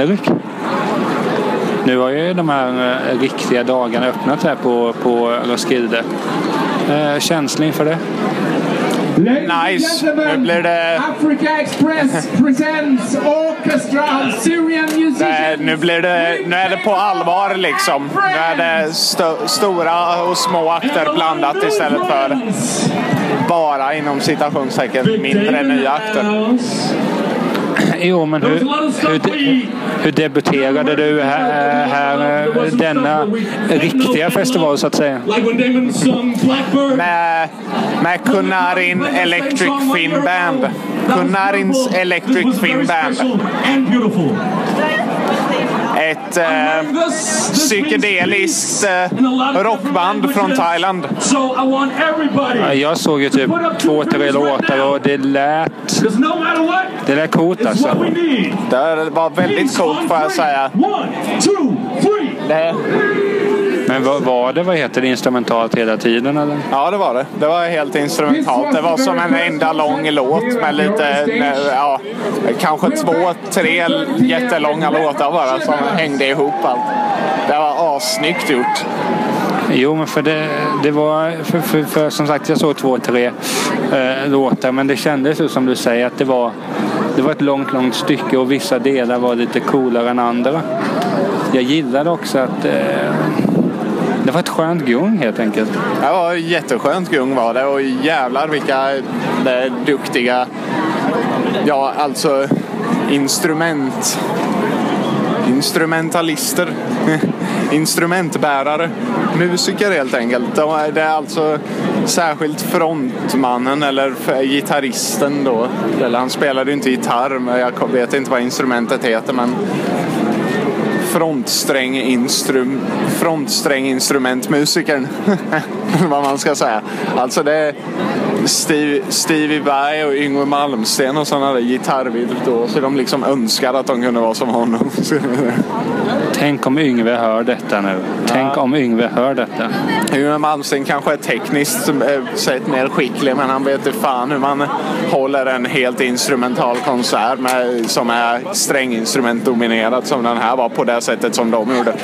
Henrik. Nu har ju de här eh, riktiga dagarna öppnat här på, på Roskilde. Eh, känsla inför det? Nice. Nu blir det... Africa Express presents Orchestra Syrian musicians. Nu, blir det, nu är det på allvar liksom. Nu är det st- stora och små akter blandat istället för bara inom citationstecken mindre nya akter. Jo, men hur, hur, hur debuterade du här, här eh, denna riktiga festival så att säga? Med, med Kunarin Electric Fin Band. Kunarins Electric Fin Band. Ett eh, psykedeliskt eh, rockband från Thailand. Ja, Jag såg ju typ två, tre låtar och det lät... Det lät coolt alltså. Det var väldigt coolt får jag säga. Det, Men vad var det, vad heter det, instrumentalt hela tiden eller? ja, det var det. Det var helt instrumentalt. Det var som en enda lång låt med lite, ja, kanske två, tre jättelånga låtar bara som hängde ihop allt. Det var assnyggt gjort. Jo, men för det, det var... För, för, för som sagt, jag såg två, tre eh, låtar men det kändes ju som du säger att det var, det var ett långt, långt stycke och vissa delar var lite coolare än andra. Jag gillade också att eh, det var ett skönt gung helt enkelt. Det var jätteskönt gung var det och jävlar vilka det, duktiga, ja alltså instrument, instrumentalister, instrumentbärare, musiker helt enkelt. De är- Det är alltså särskilt frontmannen eller gitarristen då. Eller han spelade ju inte gitarr, men jag vet inte vad instrumentet heter men frontsträng instrum, frontstränginstrumentmusikern. vad man ska säga. Alltså det Steve, Stevie Vai och Yngwie Malmsteen och sådana där gitarrvirtuoser. Så de liksom önskar att de kunde vara som honom. Tänk om Yngve hör detta nu. Tänk om Yngve hör detta. Yngwie Malmsteen kanske är tekniskt eh, sett mer skicklig men han vet inte fan hur man håller en helt instrumental konsert med, som är stränginstrumentdominerad som den här var på det sättet som de gjorde.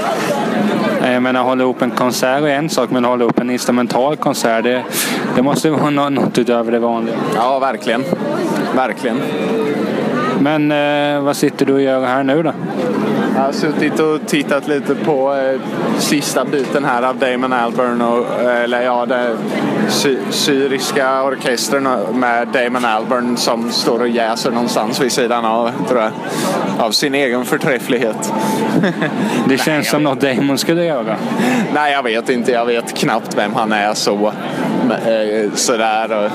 Jag menar, hålla ihop en konsert är en sak, men hålla ihop en instrumental konsert, det, det måste vara nå- något utöver det vanliga. Ja, verkligen. Verkligen. Men eh, vad sitter du och gör här nu då? Jag har suttit och tittat lite på eh, sista biten här av Damon Albarn och, eh, eller ja, det sy- syriska orkestern med Damon Albarn som står och jäser någonstans vid sidan av, tror jag, av sin egen förträfflighet. Det känns som något Damon skulle göra. Nej, jag vet inte. Jag vet knappt vem han är så. Eh, Sådär. och-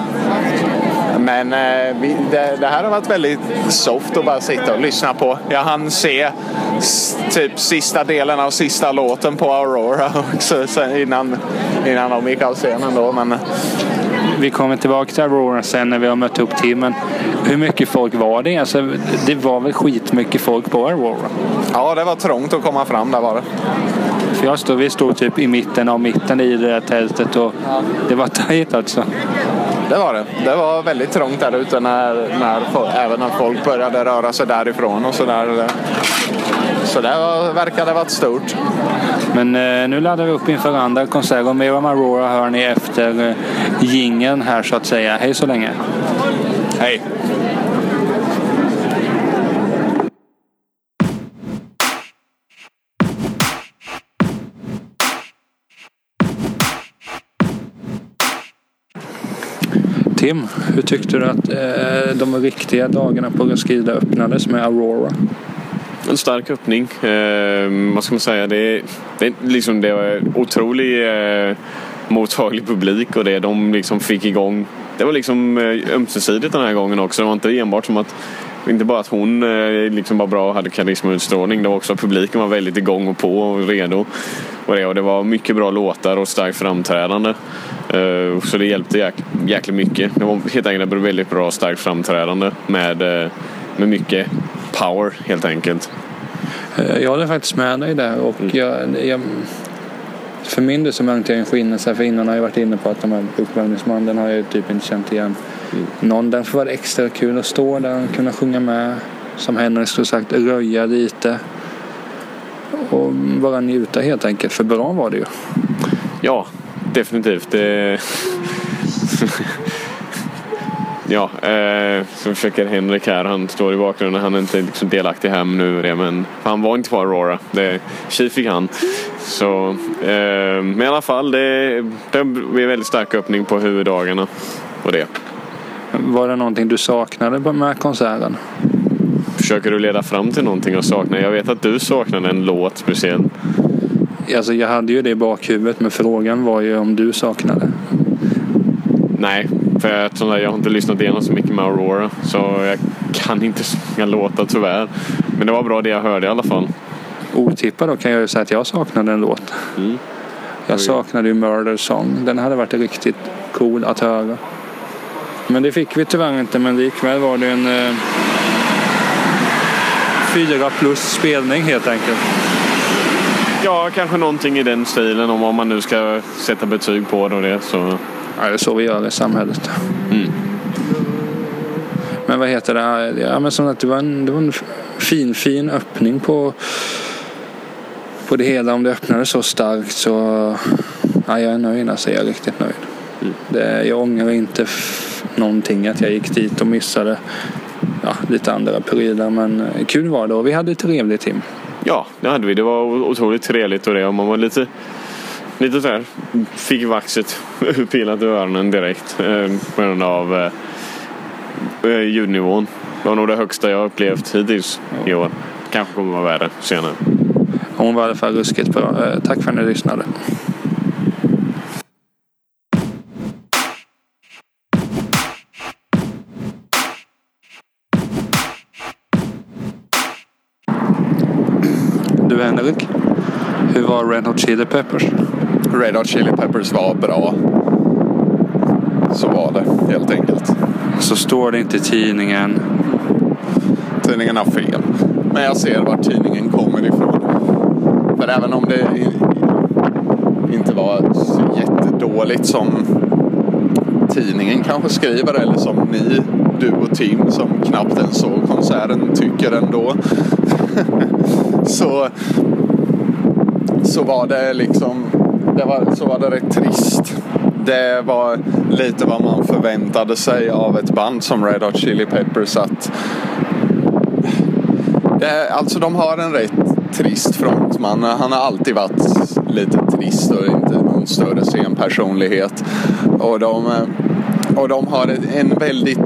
Men eh, vi- det, det här har varit väldigt soft att bara sitta och lyssna på. Jag hann se s- typ sista delen av sista låten på Aurora också sen innan, innan de gick av scenen då. Men Vi kommer tillbaka till Aurora sen när vi har mött upp teamen. Hur mycket folk var det? Alltså, det var väl skitmycket folk på Aurora? ja, det var trångt att komma fram där var det. För jag stod, vi stod typ i mitten av mitten i det där tältet och det var tajt alltså. Det var det. Det var väldigt trångt där ute när, när, även när folk började röra sig därifrån och sådär. Så det var, verkade varit stort. Men eh, nu laddar vi upp inför andra konserter och mer om Aurora hör ni efter eh, jingeln här så att säga. Hej så länge! Hej! Kim, hur tyckte du att eh, de riktiga dagarna på Roskilde öppnades med Aurora? En stark öppning. Eh, vad ska man säga? Det är, det är liksom det var otrolig eh, mottaglig publik och det de liksom fick igång. Det var liksom eh, ömsesidigt den här gången också. Det var inte enbart som att inte bara att hon eh, liksom var bra och hade karisma och utstrålning. Det var också publiken var väldigt igång och på och redo. Och det, och det var mycket bra låtar och starkt framträdande. Eh, så det hjälpte jäk, jäkligt mycket. Det var helt enkelt ett väldigt bra starkt framträdande med, eh, med mycket power helt enkelt. Jag håller faktiskt med dig där och jag, jag, för min del så märkte jag en skillnad. För innan har jag varit inne på att de här uppvärmningsbanden den har jag typ inte känt igen någon. Därför var det extra kul att stå där och kunna sjunga med. som Henrik skulle sagt, röja lite. Och bara njuta helt enkelt, för bra var det ju. Ja, definitivt. Det... ja, eh, så försöker Henrik här. Han står i bakgrunden. Han är inte liksom delaktig här nu det, men han var inte på Aurora. Det, tji fick han. Så, eh, men i alla fall, det, det en väldigt stark öppning på huvuddagarna. Och det. Var det någonting du saknade med konserten? Försöker du leda fram till någonting jag saknar? Jag vet att du saknade en låt speciellt. Alltså jag hade ju det i bakhuvudet men frågan var ju om du saknade. Nej, för jag, jag har inte lyssnat igenom så mycket med Aurora. Så jag kan inte så många låtar tyvärr. Men det var bra det jag hörde i alla fall. Otippat då kan jag ju säga att jag saknade en låt. Mm. Jag saknade ju Murder Song. Den hade varit riktigt cool att höra. Men det fick vi tyvärr inte men likväl var det en eh, fyra plus spelning helt enkelt. Ja, kanske någonting i den stilen om man nu ska sätta betyg på det och det. Så... Ja, det är så vi gör i samhället. Mm. Men vad heter det? Ja, men som att det var en, det var en fin, fin öppning på, på det hela. Om det öppnade så starkt så ja, jag är nöjd. Alltså, jag är riktigt nöjd. Mm. Det, jag ångrar inte någonting att jag gick dit och missade ja, lite andra prylar. Men eh, kul var det och vi hade trevligt Tim. Ja, det hade vi. Det var otroligt trevligt och det. Och man var lite, lite så här, fick vaxet uppilat i öronen direkt. Eh, på grund av eh, ljudnivån. Det var nog det högsta jag upplevt hittills i år. Kanske kommer vara värre senare. Hon var i alla fall ruskigt bra. Tack för att ni lyssnade. Henrik, hur var Red Hot Chili Peppers? Red Hot Chili Peppers var bra. Så var det helt enkelt. Så står det inte i tidningen. Tidningen har fel. Men jag ser vart tidningen kommer ifrån. För även om det inte var så jättedåligt som tidningen kanske skriver eller som ni, du och Tim som knappt ens såg konserten tycker ändå. så, så var det liksom det var, så var det rätt trist. Det var lite vad man förväntade sig av ett band som Red Hot Chili Peppers att det, alltså de har en rätt trist frontman. Han har alltid varit lite trist och inte någon större scenpersonlighet. Och de, och de har en väldigt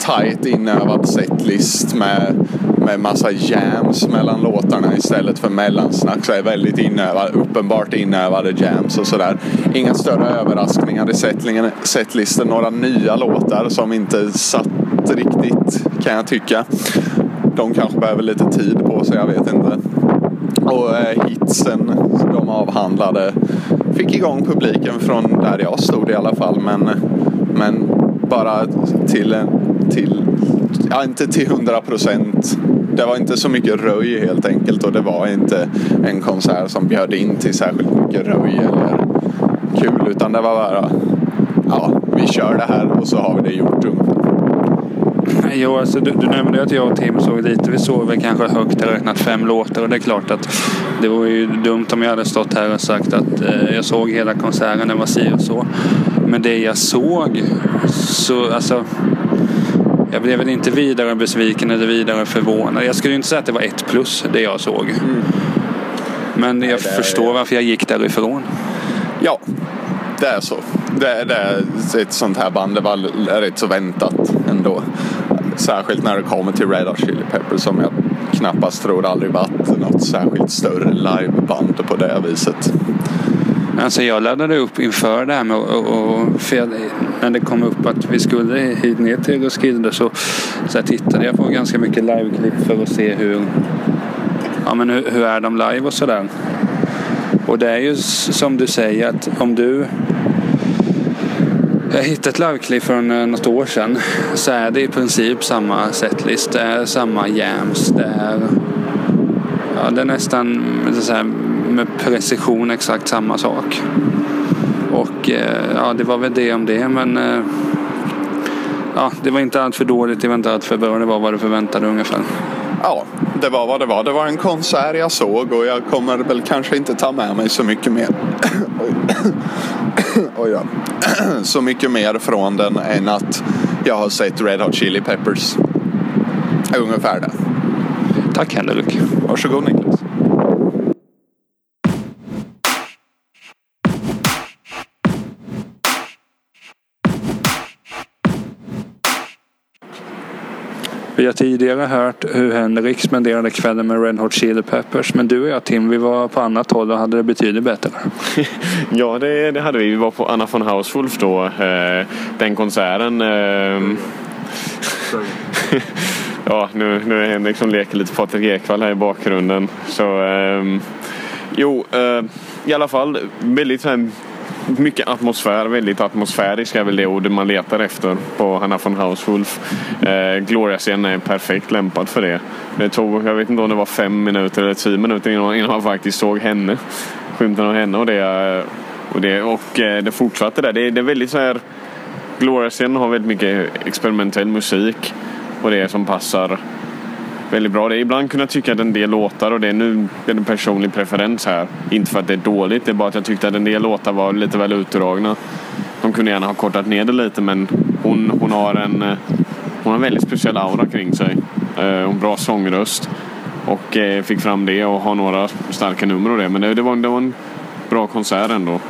tight inövad setlist med, med massa jams mellan låtarna istället för mellansnack. Så är väldigt inövad, uppenbart inövade jams och sådär. Inga större överraskningar i setlisten. Några nya låtar som inte satt riktigt kan jag tycka. De kanske behöver lite tid på sig, jag vet inte. Och eh, hitsen de avhandlade fick igång publiken från där jag stod i alla fall. Men, men bara till, till ja, inte till hundra procent. Det var inte så mycket röj helt enkelt och det var inte en konsert som bjöd in till särskilt mycket röj eller kul utan det var bara ja, vi kör det här och så har vi det gjort ungefär. Jo, alltså, du, du nämnde att jag och Tim såg lite. Vi såg väl kanske högt räknat fem låtar och det är klart att det vore ju dumt om jag hade stått här och sagt att eh, jag såg hela konserten, den var si och så. Men det jag såg så alltså jag blev väl inte vidare besviken eller vidare förvånad. Jag skulle inte säga att det var ett plus det jag såg. Men jag det är- förstår varför jag gick därifrån. Ja, det är så. Det, det är ett sånt här band. Det var rätt så väntat ändå. Särskilt när det kommer till Red Hot Chili Peppers som jag knappast tror aldrig varit något särskilt större liveband på det viset. Alltså jag laddade upp inför det här med och, och för jag, när det kom upp att vi skulle hit ner till Roskilde så, så jag tittade jag på ganska mycket liveklipp för att se hur, ja, men hur, hur är de live och sådär. Och det är ju som du säger att om du jag hittade ett liveklipp för något år sedan så är det i princip samma setlist. Det är samma jams. Det är, ja, det är nästan så här, med precision exakt samma sak. Och eh, ja, det var väl det om det. Men eh, ja, det var inte allt för dåligt. Det var inte allt för bra. Det var vad du förväntade ungefär. ja, det var vad det var. Det var en konsert jag såg och jag kommer väl kanske inte ta med mig så mycket mer. Oj då. så mycket mer från den än att jag har sett Red Hot Chili Peppers. Ungefär det. Tack Henrik. Varsågod Niklas. Vi har tidigare hört hur Henrik spenderade kvällen med Red Hot Chili Peppers. Men du och jag Tim, vi var på annat håll och hade det betydligt bättre. ja, det, det hade vi. Vi var på Anna von Hauswolf då. Eh, den konserten. Eh, ja, nu, nu är Henrik som leker lite Patrik Ekwall här i bakgrunden. Så, eh, jo, eh, i alla fall väldigt här, mycket atmosfär, väldigt atmosfärisk är väl det ordet man letar efter på Hanna von Hauswulf. Eh, Gloria-scenen är perfekt lämpad för det. Det tog, jag vet inte om det var fem minuter eller tio minuter innan, innan man faktiskt såg henne. Skymten av henne och det. Och det, och eh, det fortsatte där. Det, det är väldigt så här Gloria-scenen har väldigt mycket experimentell musik och det som passar väldigt bra. Det är ibland kunna tycka att en del låtar, och det är nu är en personlig preferens här, inte för att det är dåligt, det är bara att jag tyckte att en del låtar var lite väl utdragna. De kunde gärna ha kortat ner det lite men hon, hon har en eh, hon har en väldigt speciell aura kring sig. Eh, hon bra sångröst och eh, fick fram det och har några starka nummer och det. Men det, det, var, det var en bra konsert ändå.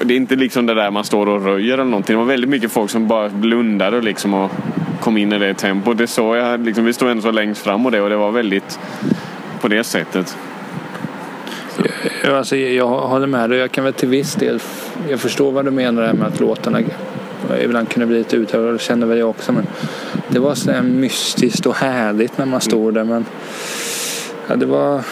Det är inte liksom det där man står och röjer eller någonting. Det var väldigt mycket folk som bara blundade liksom och kom in i det tempot. Det såg jag, liksom, vi stod ändå så längst fram och det och det var väldigt på det sättet. Alltså, jag, alltså, jag håller med dig. Jag kan väl till viss del, jag förstår vad du menar där med att låtarna ibland kunde bli lite utövade. Det känner väl jag också. Men det var så mystiskt och härligt när man stod där. Men ja, det var...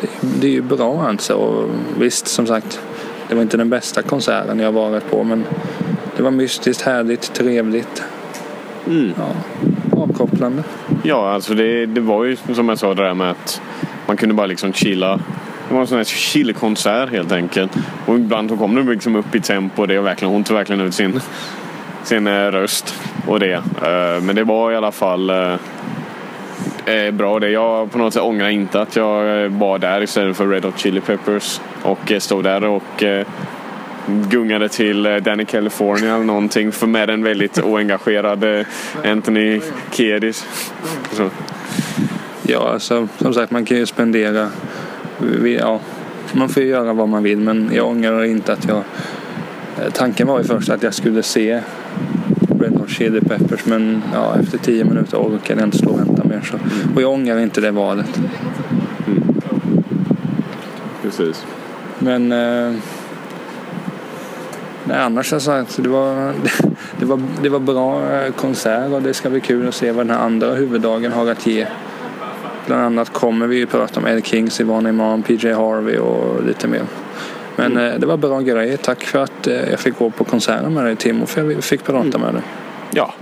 Det, det är ju bra alltså. Och visst, som sagt, det var inte den bästa konserten jag varit på. Men det var mystiskt, härligt, trevligt. Mm. Ja, avkopplande. Ja, alltså det, det var ju som jag sa det där med att man kunde bara liksom chilla. Det var en sån här chillkonsert helt enkelt. Och ibland så kom de liksom upp i tempo och det och verkligen, hon tog verkligen ut sin, sin eh, röst och det. Eh, men det var i alla fall eh, bra det. Jag på något sätt ångrar inte att jag var där istället för Red Hot Chili Peppers och stod där och gungade till eh, Danny California eller någonting för med en väldigt oengagerad eh, Anthony Kiedis. Så. Ja, alltså, som sagt man kan ju spendera. Ja, man får ju göra vad man vill men jag ångrar inte att jag... Eh, tanken var ju först att jag skulle se Red Hot Chili Peppers men ja, efter tio minuter orkade jag inte stå och vänta mer. Så. Och jag ångrar inte det valet. Mm. Precis. Men... Eh, Nej, annars alltså, det var, det, var, det var bra eh, konsert och det ska bli kul att se vad den här andra huvuddagen har att ge. Bland annat kommer vi ju prata om Ed Kings, Ivana Imam, PJ Harvey och lite mer. Men mm. Eh, det var bra grejer. Tack för att eh, jag fick gå på konserten med dig Tim och för jag fick prata mm. med dig. Ja,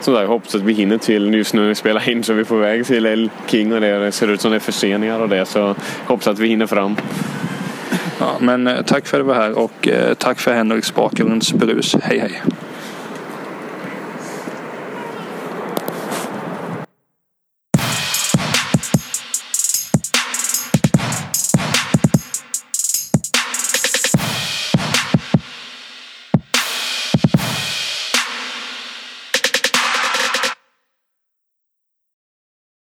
så där, jag hoppas att vi hinner till just nu när vi spelar in så vi är på väg till El King och det, det ser ut som det är förseningar och det så jag hoppas att vi hinner fram. Ja, men eh, tack för att du var här och eh, tack för Henriks bakgrundsbrus. Hej hej!